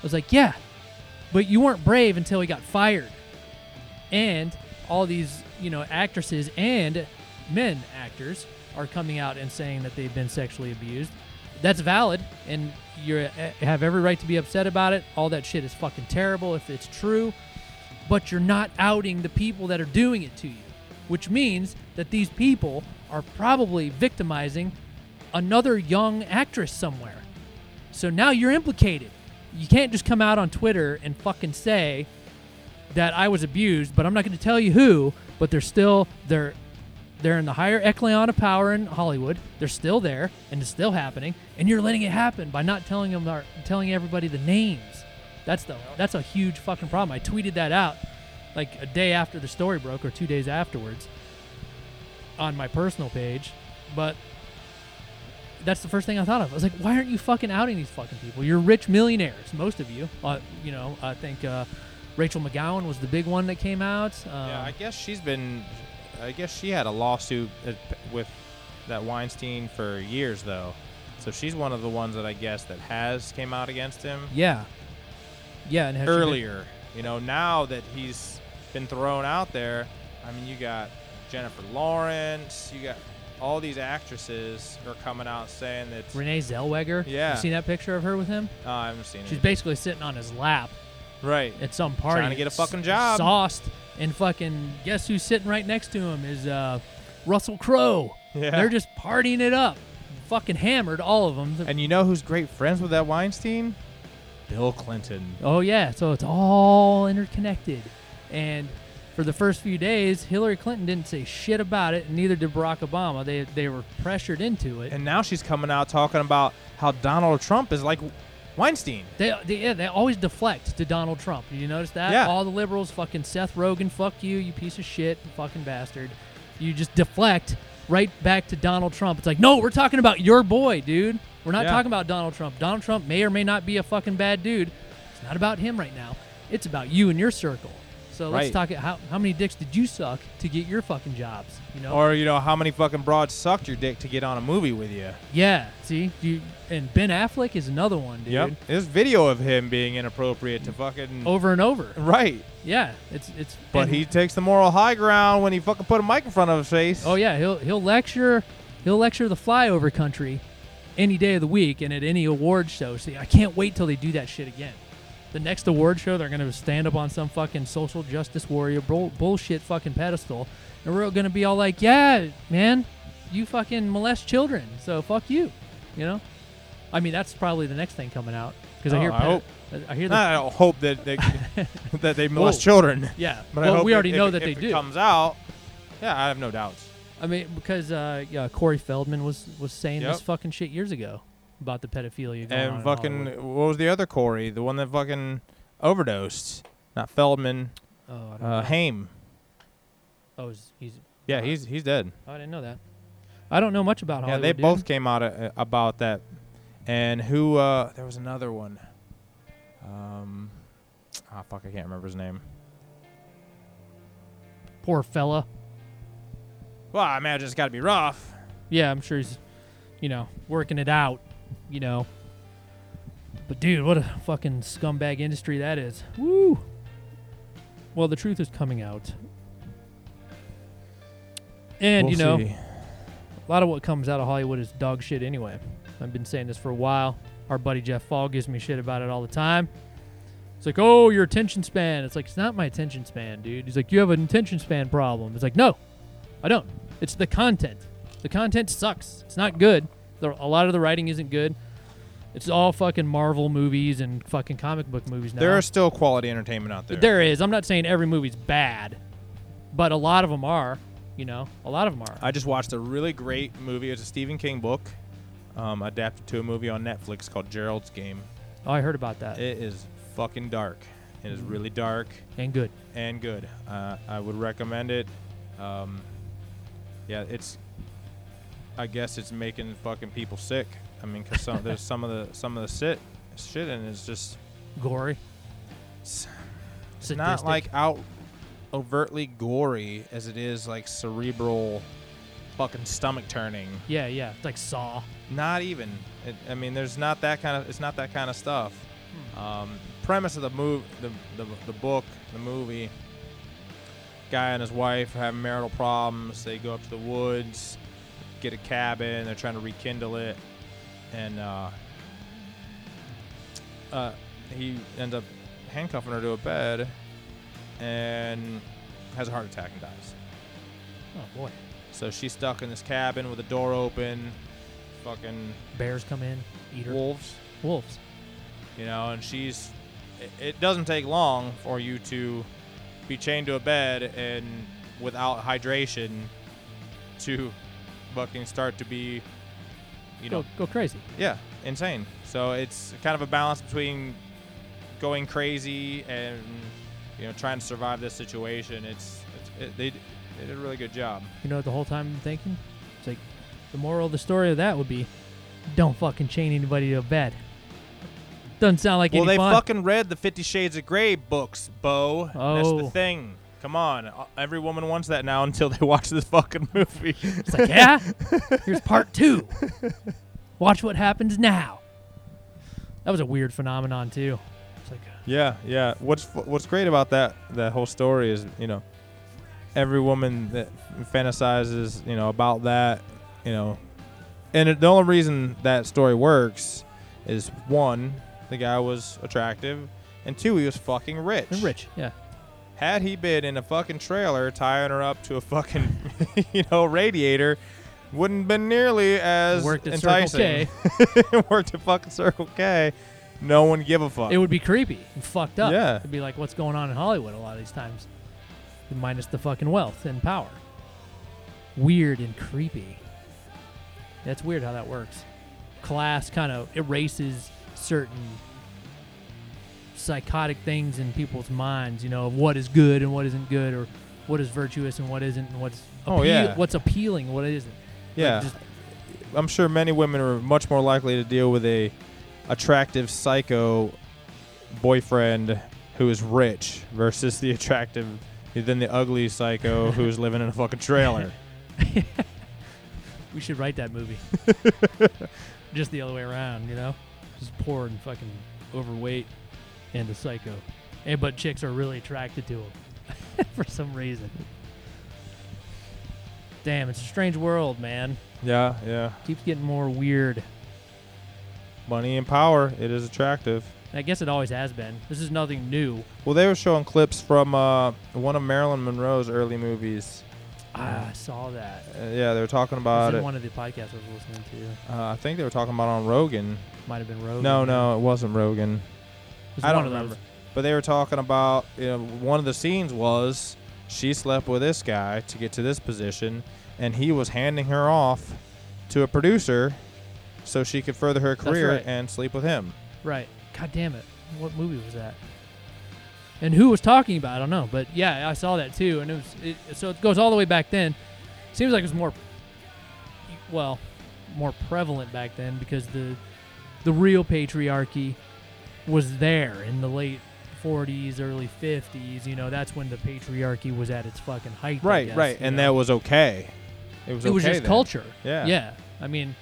I was like, yeah, but you weren't brave until he got fired. And all these, you know, actresses and men actors are coming out and saying that they've been sexually abused. That's valid, and you have every right to be upset about it. All that shit is fucking terrible if it's true, but you're not outing the people that are doing it to you, which means that these people are probably victimizing another young actress somewhere. So now you're implicated. You can't just come out on Twitter and fucking say that I was abused, but I'm not going to tell you who. But they're still they're they're in the higher echelon of power in Hollywood. They're still there, and it's still happening. And you're letting it happen by not telling them or telling everybody the names. That's the that's a huge fucking problem. I tweeted that out like a day after the story broke, or two days afterwards, on my personal page. But that's the first thing I thought of. I was like, why aren't you fucking outing these fucking people? You're rich millionaires, most of you. Uh, you know, I think uh, Rachel McGowan was the big one that came out. Um, Yeah, I guess she's been. I guess she had a lawsuit with that Weinstein for years, though. So she's one of the ones that I guess that has came out against him yeah, yeah. And has she been- earlier. You know, now that he's been thrown out there, I mean, you got Jennifer Lawrence, you got all these actresses are coming out saying that. Renee Zellweger. Yeah. You seen that picture of her with him? Oh, I haven't seen it. She's basically sitting on his lap right. at some party. Trying to get a fucking job. Sauced. And fucking guess who's sitting right next to him is uh, Russell Crowe. Yeah. They're just partying it up. Fucking hammered, all of them. And you know who's great friends with that Weinstein? Bill Clinton. Oh yeah, so it's all interconnected. And for the first few days, Hillary Clinton didn't say shit about it, and neither did Barack Obama. They they were pressured into it. And now she's coming out talking about how Donald Trump is like Weinstein. They, they yeah, they always deflect to Donald Trump. Did you notice that? Yeah. All the liberals, fucking Seth Rogen, fuck you, you piece of shit, fucking bastard. You just deflect right back to Donald Trump. It's like, no, we're talking about your boy, dude. We're not Yeah. talking about Donald Trump. Donald Trump may or may not be a fucking bad dude. It's not about him right now. It's about you and your circle. So let's Right. talk. How how many dicks did you suck to get your fucking jobs? You know. Or you know how many fucking broads sucked your dick to get on a movie with you? yeah. See, you and Ben Affleck is another one, dude. Yep. There's video of him being inappropriate to fucking. Over and over. Right. Yeah. It's it's. But he takes the moral high ground when he fucking put a mic in front of his face. Oh yeah, he'll he'll lecture he'll lecture the flyover country any day of the week and at any award show. See, I can't wait till they do that shit again. The next award show, they're gonna stand up on some fucking social justice warrior bull- bullshit fucking pedestal, and we're gonna be all like, "Yeah, man, you fucking molest children, so fuck you," you know. I mean, that's probably the next thing coming out because I Oh, hear I hope. I hear I don't hope that they that they molest Whoa. children. yeah. But I well, hope we already if- know if that they it do. comes out. Yeah, I have no doubts. I mean, because uh, yeah, Corey Feldman was was saying this fucking shit years ago about the pedophilia. And in fucking, what was the other Corey? The one that fucking overdosed. Not Feldman. oh, I don't Uh. Haim. oh, he's, he's Yeah, he's he's dead. oh, I didn't know that. I don't know much about Yeah, Hollywood. they dude. both came out uh, about that. And who? uh There was another one. Um, ah, fuck, I can't remember his name. Poor fella. Well, I imagine it's got to be rough. Yeah, I'm sure he's, you know, working it out. You know. But dude, what a fucking scumbag industry that is. Woo. Well, the truth is coming out. And We'll you know, see. a lot of what comes out of Hollywood is dog shit anyway. I've been saying this for a while. Our buddy Jeff Fall gives me shit about it all the time. It's like, oh, your attention span. It's like, it's not my attention span, dude. He's like, you have an attention span problem. It's like, no, I don't. It's the content. The content sucks. It's not good. The, a lot of the writing isn't good. It's all fucking Marvel movies and fucking comic book movies now. There are still quality entertainment out there. there is. I'm not saying every movie's bad, but a lot of them are. You know, a lot of them are. I just watched a really great movie. It's a Stephen King book, um, adapted to a movie on Netflix called Gerald's Game. oh, I heard about that. It is fucking dark. It is really dark and good. and good. Uh, I would recommend it. Um, yeah, it's. I guess it's making fucking people sick. I mean, cause some there's some of the some of the sit shit and it's just Gory. it's Sadistic. not like out overtly gory as it is like cerebral, fucking stomach turning. Yeah, yeah. It's like Saw. Not even. It, I mean, there's not that kind of. It's not that kind of stuff. Um, premise of the move, the, the the book, the movie. Guy and his wife having marital problems. They go up to the woods, get a cabin. They're trying to rekindle it, and uh, uh, he ends up handcuffing her to a bed, and has a heart attack and dies. Oh boy. So she's stuck in this cabin with the door open, fucking Bears come in, eat her. wolves, Wolves. you know, and she's. It, it doesn't take long for you to be chained to a bed and without hydration to start to be, you know, go, go crazy. yeah, insane. So it's kind of a balance between going crazy and you know trying to survive this situation. It's, it's it, they they did a really good job. You know what the whole time I'm thinking? It's like the moral of the story of that would be don't fucking chain anybody to a bed. Doesn't sound like Well, any they fun. fucking read the Fifty Shades of Grey books, Bo. That's Oh. the thing. Come on, Uh, every woman wants that now until they watch this fucking movie. it's like, yeah, here's part two. Watch what happens now. That was a weird phenomenon too. It's like, yeah, yeah. What's what's great about that that whole story is you know every woman that fantasizes you know about that you know, and it, the only reason that story works is one, the guy was attractive, and two, he was fucking rich. and rich, yeah. Had he been in a fucking trailer tying her up to a fucking, you know, radiator, wouldn't been nearly as Worked at Circle enticing. Worked at fucking Circle K. No one give a fuck. It would be creepy and fucked up. Yeah. It'd be like what's going on in Hollywood a lot of these times. Minus the fucking wealth and power. Weird and creepy. That's weird how that works. Class kind of erases certain psychotic things in people's minds, you know, of what is good and what isn't good, or what is virtuous and what isn't, and what's Oh, yeah. what's appealing, what isn't. Yeah. just- I'm sure many women are much more likely to deal with a attractive psycho boyfriend who is rich versus the attractive than the ugly psycho who's living in a fucking trailer. we should write that movie. just the other way around, you know, just poor and fucking overweight and a psycho, and but chicks are really attracted to him for some reason. Damn, it's a strange world, man. Yeah, yeah. Keeps getting more weird. Money and power, it is attractive. I guess it always has been. This is nothing new. Well, they were showing clips from uh, one of Marilyn Monroe's early movies. Ah, I saw that. Uh, yeah, they were talking It was about it. one of the podcasts I was listening to. Uh, I think they were talking about on Rogan. Might have been Rogan. No, no, it wasn't Rogan. I don't remember. But they were talking about you know one of the scenes was she slept with this guy to get to this position, and he was handing her off to a producer so she could further her career right. and sleep with him. Right. God damn it. What movie was that? And who was talking about? it? I don't know. But yeah, I saw that too. And it was it, so it goes all the way back then. Seems like it was more well, more prevalent back then because the the real patriarchy was there in the late 40s, early 50s. You know, that's when the patriarchy was at its fucking height. Right, guess, right, and know? that was okay. It was it was just then. culture. Yeah. Yeah. I mean,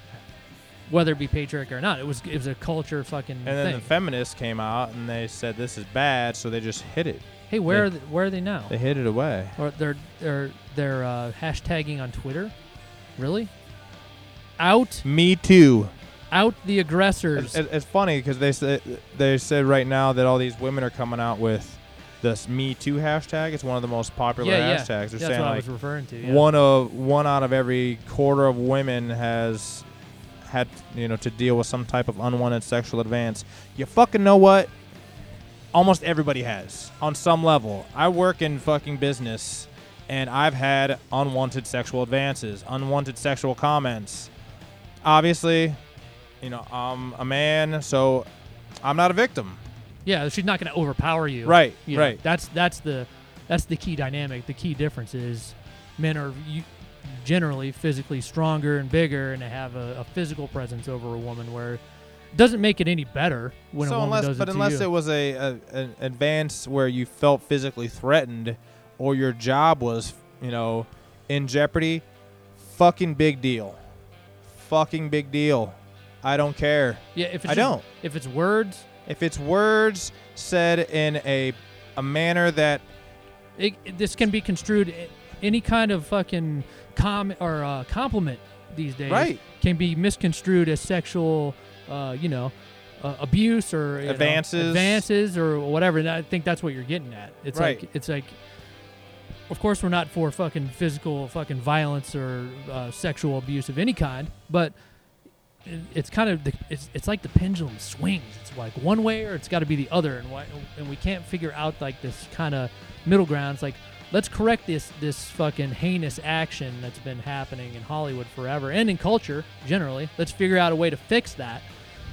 whether it be patriarchy or not, it was it was a culture fucking And then thing. the feminists came out and they said this is bad, so they just hit it. hey, where they- are they, where are they now? They hid it away. or they're they're they're uh, hashtagging on Twitter. Really? Out Me too. Out the aggressors. It's, it's funny because they said they said right now that all these women are coming out with this Me Too hashtag. It's one of the most popular yeah, yeah. hashtags. They're That's saying what I like was referring to. Yeah. one of one out of every quarter of women has had you know to deal with some type of unwanted sexual advance. You fucking know what? Almost everybody has on some level. I work in fucking business, and I've had unwanted sexual advances, unwanted sexual comments. Obviously, you know I'm a man, so I'm not a victim. Yeah, she's not going to overpower you. Right, You know, right. That's that's the that's the key dynamic. The key difference is men are generally physically stronger and bigger, and they have a, a physical presence over a woman where it doesn't make it any better when so a woman unless, does but it to unless you. it was a, a an advance where you felt physically threatened, or your job was you know in jeopardy, fucking big deal, fucking big deal. I don't care yeah, if it's I just- don't. If it's words, if it's words said in a a manner that it, it- this can be construed a- any kind of fucking com or uh, compliment these days right can be misconstrued as sexual, uh, you know, uh, abuse or you know, Advances. advances or whatever. And I think that's what you're getting at. It's Right. like it's like, of course, we're not for fucking physical fucking violence or uh, sexual abuse of any kind, but it's kind of the, it's it's like the pendulum swings. It's like one way or it's got to be the other, and why and we can't figure out like this kind of middle ground. It's like let's correct this this fucking heinous action that's been happening in Hollywood forever and in culture generally. Let's figure out a way to fix that.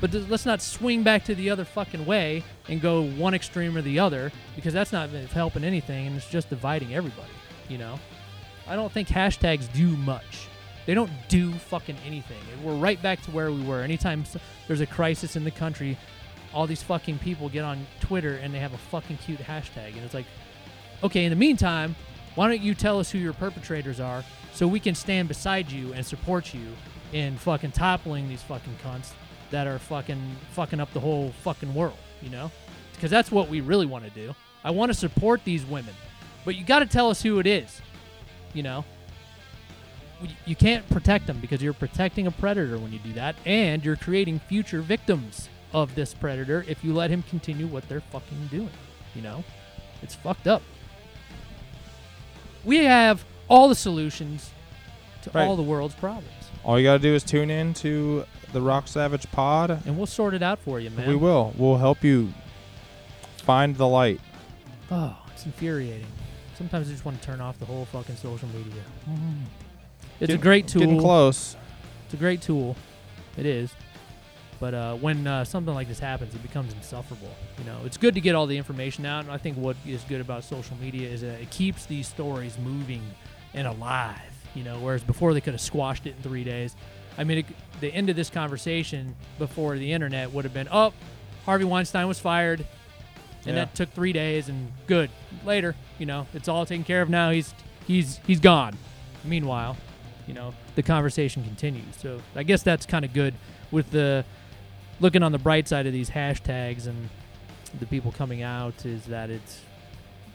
But th- let's not swing back to the other fucking way and go one extreme or the other because that's not helping anything and it's just dividing everybody. You know, I don't think hashtags do much. They don't do fucking anything. We're right back to where we were. Anytime there's a crisis in the country, all these fucking people get on Twitter and they have a fucking cute hashtag, and it's like, okay. In the meantime, why don't you tell us who your perpetrators are so we can stand beside you and support you in fucking toppling these fucking cunts that are fucking fucking up the whole fucking world, you know? Because that's what we really want to do. I want to support these women, but you got to tell us who it is, you know? You can't protect them because you're protecting a predator when you do that, and you're creating future victims of this predator if you let him continue what they're fucking doing. You know? It's fucked up. We have all the solutions to Right. all the world's problems, all you gotta do is tune in to the Rock Savage Pod. and we'll sort it out for you, man. We will. We'll help you find the light. Oh, it's infuriating. Sometimes I just want to turn off the whole fucking social media. Mm-hmm. It's a great tool. Getting close. It's a great tool. It is. But uh, when uh, something like this happens, it becomes insufferable. You know, it's good to get all the information out, and I think what is good about social media is that it keeps these stories moving and alive. You know, whereas before they could have squashed it in three days. I mean, it, the end of this conversation before the internet would have been, oh, Harvey Weinstein was fired, and Yeah. that took three days, and good. Later, you know, it's all taken care of now. He's he's he's gone. Meanwhile, you know, the conversation continues. So I guess that's kind of good with the looking on the bright side of these hashtags and the people coming out is that it's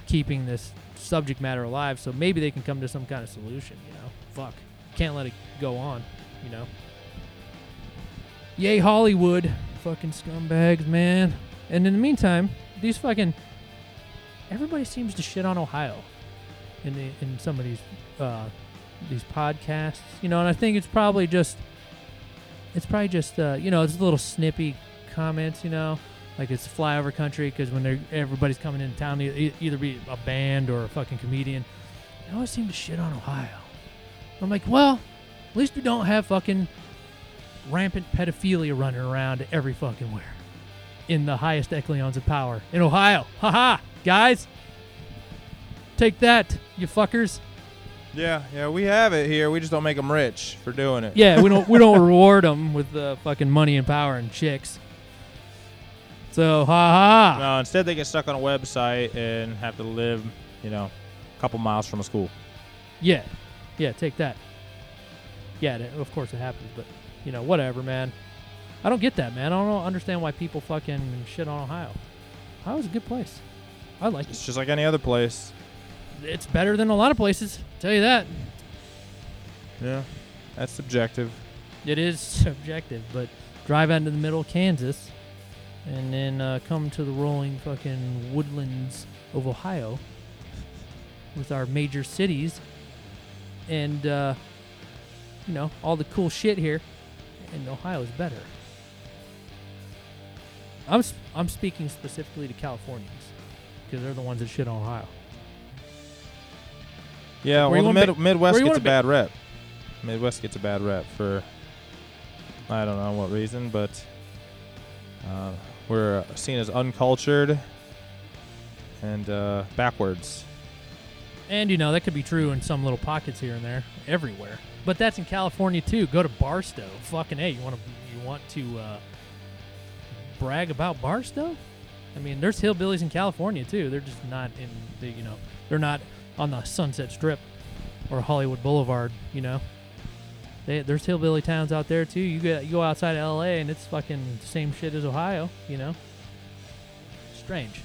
keeping this subject matter alive. So maybe they can come to some kind of solution. You know, fuck, can't let it go on. You know. Yay Hollywood, fucking scumbags, man. And in the meantime, these fucking everybody seems to shit on Ohio in the in some of these uh, these podcasts, you know, and I think it's probably just it's probably just uh, you know it's little snippy comments, you know, like it's flyover country because when they're everybody's coming into town, either be a band or a fucking comedian, they always seem to shit on Ohio. I'm like, well, at least we don't have fucking rampant pedophilia running around every fucking where in the highest echelons of power in Ohio. Haha, guys. Take that, you fuckers. Yeah, yeah, we have it here. We just don't make them rich for doing it. Yeah, we don't we don't reward them with uh, fucking money and power and chicks. So, haha. No, instead they get stuck on a website and have to live, you know, a couple miles from a school. Yeah, yeah, take that. Yeah, it- of course it happens, but you know, whatever, man. I don't get that, man. I don't understand why people fucking shit on Ohio. Ohio's a good place. I like it. It's just like any other place. It's better than a lot of places. Tell you that. Yeah, that's subjective. It is subjective, but drive out into the middle of Kansas and then uh, come to the rolling fucking woodlands of Ohio with our major cities and, uh, you know, all the cool shit here. And Ohio is better. I'm, s- I'm speaking specifically to Californians because they're the ones that shit on Ohio. Yeah, Where well, the mid- Midwest gets a be- bad rep. Midwest gets a bad rep for I don't know what reason, but uh, we're seen as uncultured and uh, backwards. And you know that could be true in some little pockets here and there, everywhere. But that's in California too. Go to Barstow. Fucking hey, you want to you want to uh, brag about Barstow? I mean, there's hillbillies in California too. They're just not in the you know they're not on the Sunset Strip or Hollywood Boulevard. You know, they, there's hillbilly towns out there too. You go you go outside of L.A. and it's fucking the same shit as Ohio. You know, strange.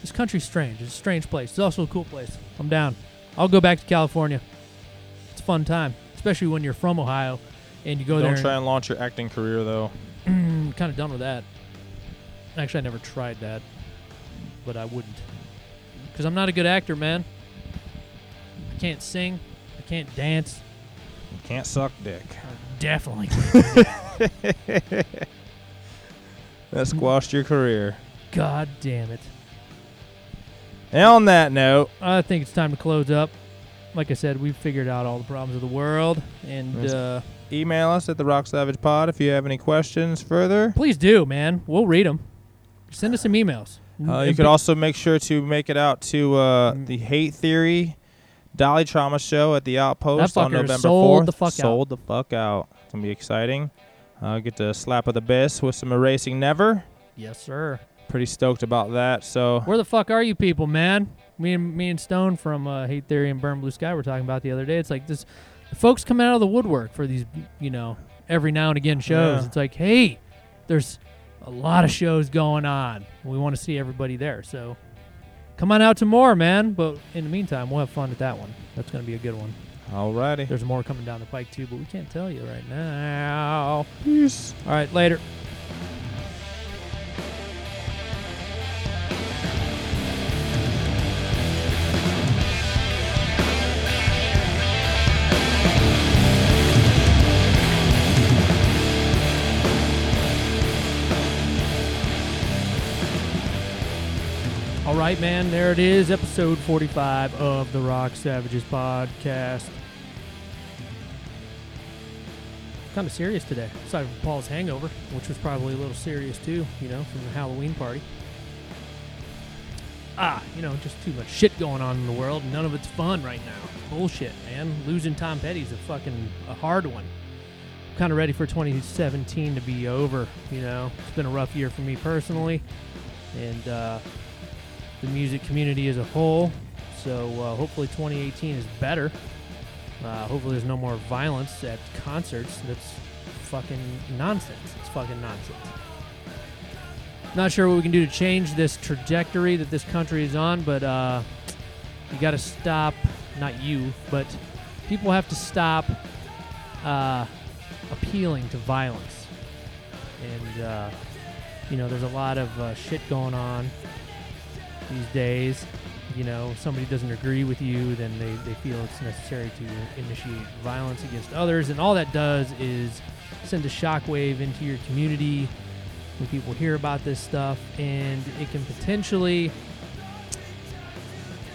This country's strange. It's a strange place. It's also a cool place. I'm down. I'll go back to California. It's a fun time, especially when you're from Ohio and you go there. Don't try and launch your acting career though. kind of done with that. Actually, I never tried that, but I wouldn't, because I'm not a good actor, man. I can't sing. I can't dance. You can't suck dick. I definitely. That squashed your career. God damn it. And on that note, I think it's time to close up. Like I said, we've figured out all the problems of the world, and uh, email us at the Rock Savage Pod if you have any questions further. please do, man. We'll read them. Send us some emails. Uh, you could also make sure to make it out to uh, the Hate Theory Dolly Trauma Show at the Outpost on November sold 4th. the fuck out. sold the fuck out. It's going to be exciting. Uh, get the slap of the best with some Erasing Never. Yes, sir. Pretty stoked about that. So, Where the fuck are you people, man? Me and me and Stone from uh, Hate Theory and Burn Blue Sky were talking about the other day. It's like this, folks come out of the woodwork for these, you know, every now and again shows. Yeah. It's like, hey, there's a lot of shows going on. We want to see everybody there. So come on out to more, man. But in the meantime, we'll have fun at that one. That's gonna be a good one. alrighty. There's more coming down the pike too, but we can't tell you right now. Peace. All right, later. Right, man. There it is, episode 45 of the Rock Savages podcast. kind of serious today. Aside from Paul's hangover, which was probably a little serious too, you know, from the Halloween party. Ah, you know, just too much shit going on in the world. None of it's fun right now. Bullshit, man. Losing Tom Petty's a fucking a hard one. I'm Kind of ready for 2017 to be over. You know, it's been a rough year for me personally, and uh, the music community as a whole. So uh, hopefully 2018 is better. Uh, hopefully there's no more violence at concerts. That's fucking nonsense. It's fucking nonsense. Not sure what we can do to change this trajectory that this country is on, but uh, you got to stop. Not you, but people have to stop uh, appealing to violence. And uh, you know, there's a lot of uh, shit going on these days. You know, somebody doesn't agree with you, then they, they feel it's necessary to initiate violence against others, and all that does is send a shockwave into your community when people hear about this stuff, and it can potentially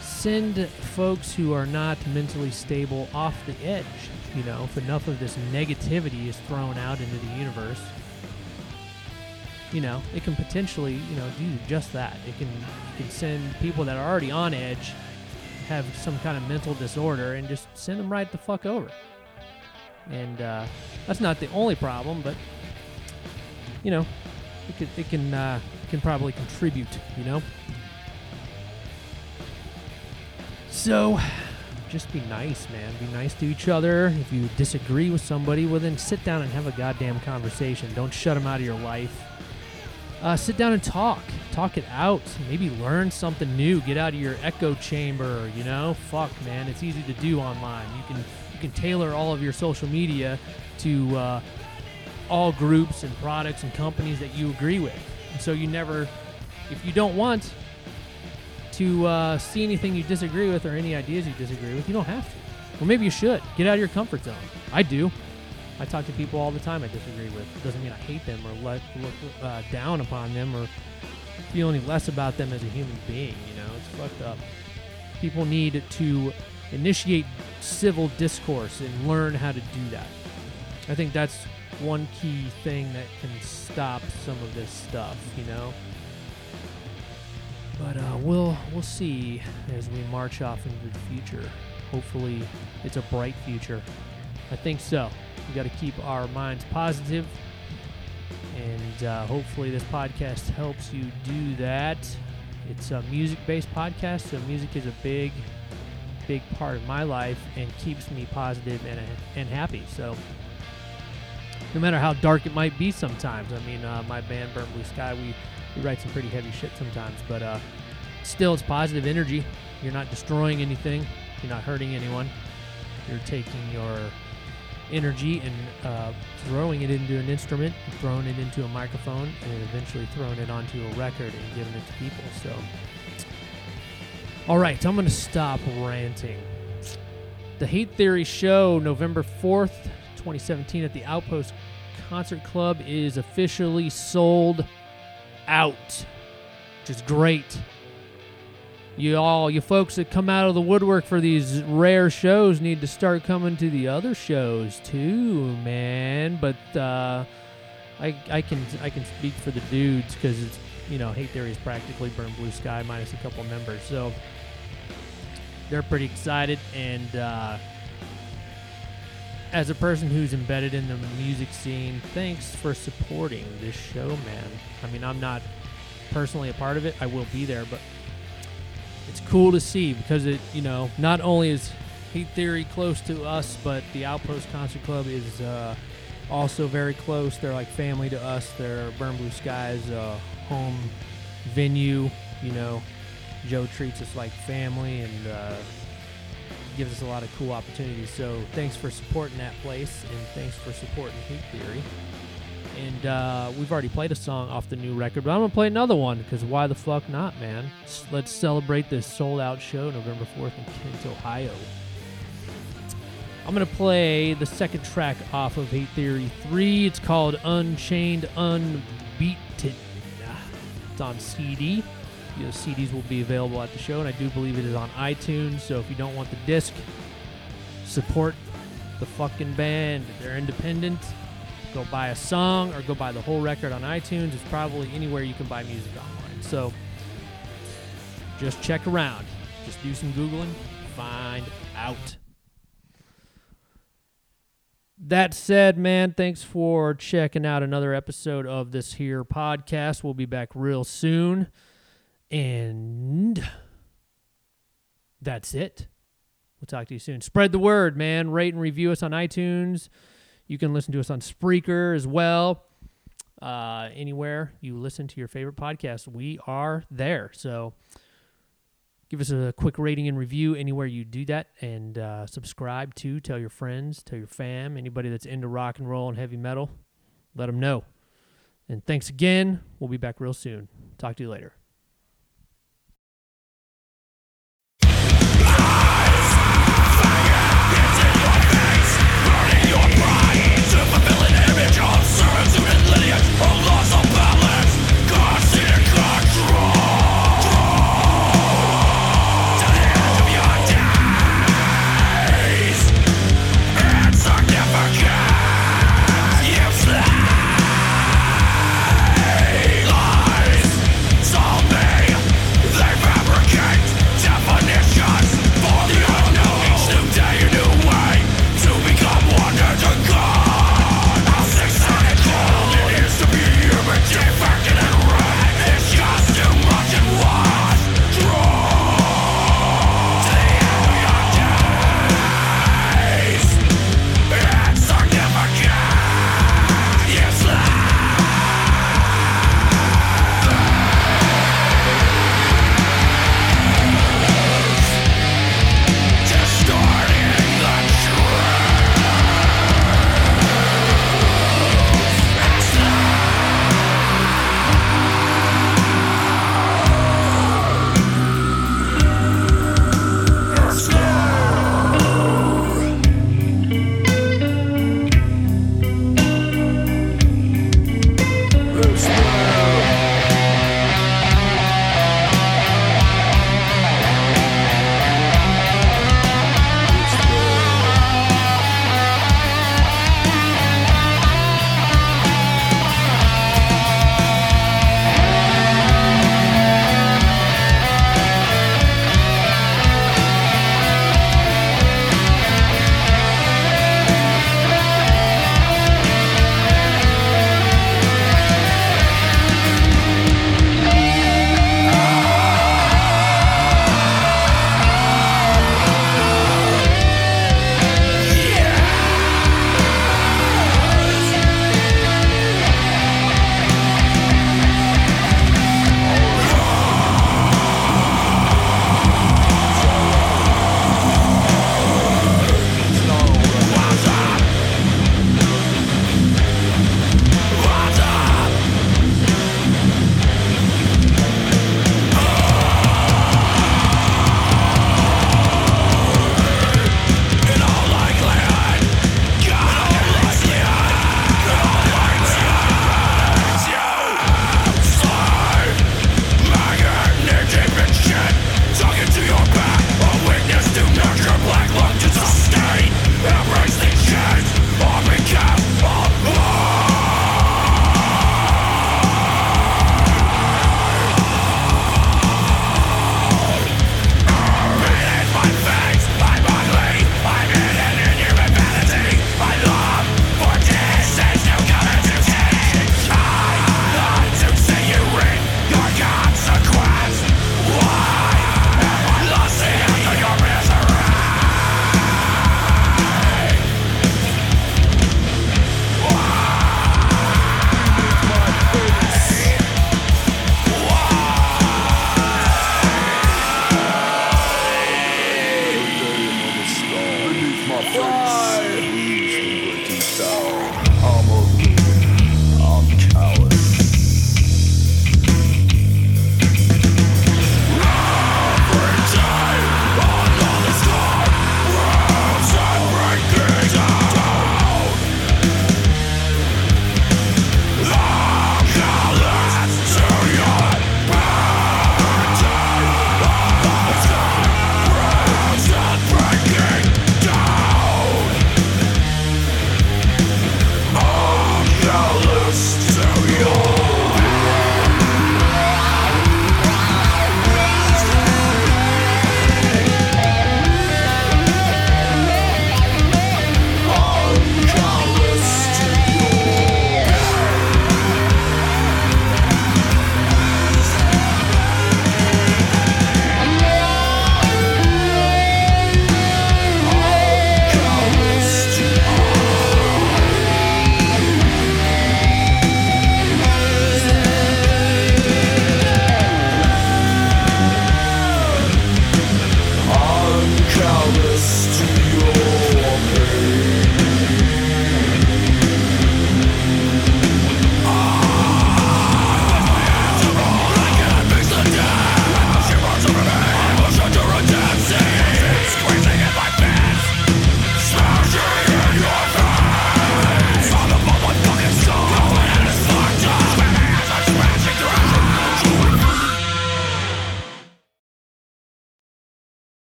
send folks who are not mentally stable off the edge. You know, if enough of this negativity is thrown out into the universe, you know, it can potentially, you know, do just that. It can, can send people that are already on edge, have some kind of mental disorder, and just send them right the fuck over. And uh, that's not the only problem, but you know, it can it can uh, can probably contribute. You know. So, just be nice, man. Be nice to each other. If you disagree with somebody, well, then sit down and have a goddamn conversation. Don't shut them out of your life. Uh, sit down and talk. Talk it out. Maybe learn something new. Get out of your echo chamber. You know, fuck, man. It's easy to do online. You can you can tailor all of your social media to uh, all groups and products and companies that you agree with. And so you never, if you don't want to uh, see anything you disagree with or any ideas you disagree with, you don't have to. Or maybe you should. Get out of your comfort zone. I do. I talk to people all the time I disagree with. It doesn't mean I hate them or let, look uh, down upon them or feel any less about them as a human being. You know, it's fucked up. People need to initiate civil discourse and learn how to do that. I think that's one key thing that can stop some of this stuff, you know. But uh, we'll we'll see as we march off into the future. Hopefully, it's a bright future. I think so. We got to keep our minds positive, and uh, hopefully, this podcast helps you do that. It's a music-based podcast, so music is a big, big part of my life and keeps me positive and and happy. So no matter how dark it might be sometimes. I mean, uh, my band Burn Blue Sky, we, we write some pretty heavy shit sometimes, but uh, still, it's positive energy. You're not destroying anything. You're not hurting anyone. You're taking your energy and uh, throwing it into an instrument, throwing it into a microphone, and eventually throwing it onto a record and giving it to people. So, all right, I'm going to stop ranting. The Hate Theory show, November 4th, 2017 at the Outpost Concert Club is officially sold out, which is great. You all, you folks that come out of the woodwork for these rare shows need to start coming to the other shows too, man. But uh, I, I can I can speak for the dudes because it's you know Hate Theory is practically Burn Blue Sky minus a couple members, so they're pretty excited and. Uh, as a person who's embedded in the music scene, thanks for supporting this show, man. I mean, I'm not personally a part of it. I will be there, but it's cool to see because it, you know, not only is Hate Theory close to us, but the Outpost Concert Club is uh, also very close. They're like family to us. They're Burn Blue Sky's uh, home venue. You know, Joe treats us like family, and uh, gives us a lot of cool opportunities. So thanks for supporting that place, and thanks for supporting Hate Theory. And uh, we've already played a song off the new record, but I'm gonna play another one because why the fuck not, man? Let's celebrate this sold-out show November 4th in Kent, Ohio. I'm gonna play the second track off of Hate Theory 3. It's called Unchained Unbeaten. It's on CD. You know, CDs will be available at the show, and I do believe it is on iTunes. So if you don't want the disc, support the fucking band. They're independent. Go buy a song or go buy the whole record on iTunes. It's probably anywhere you can buy music online. So just check around. Just do some Googling, find out. That said, man, thanks for checking out another episode of this here podcast. We'll be back real soon. And that's it. We'll talk to you soon. Spread the word, man. Rate and review us on iTunes. You can listen to us on Spreaker as well. Uh, anywhere you listen to your favorite podcast, we are there. So give us a quick rating and review anywhere you do that. And uh, subscribe to tell your friends tell your fam anybody that's into rock and roll and heavy metal let them know. And thanks again. We'll be back real soon. Talk to you later Oh,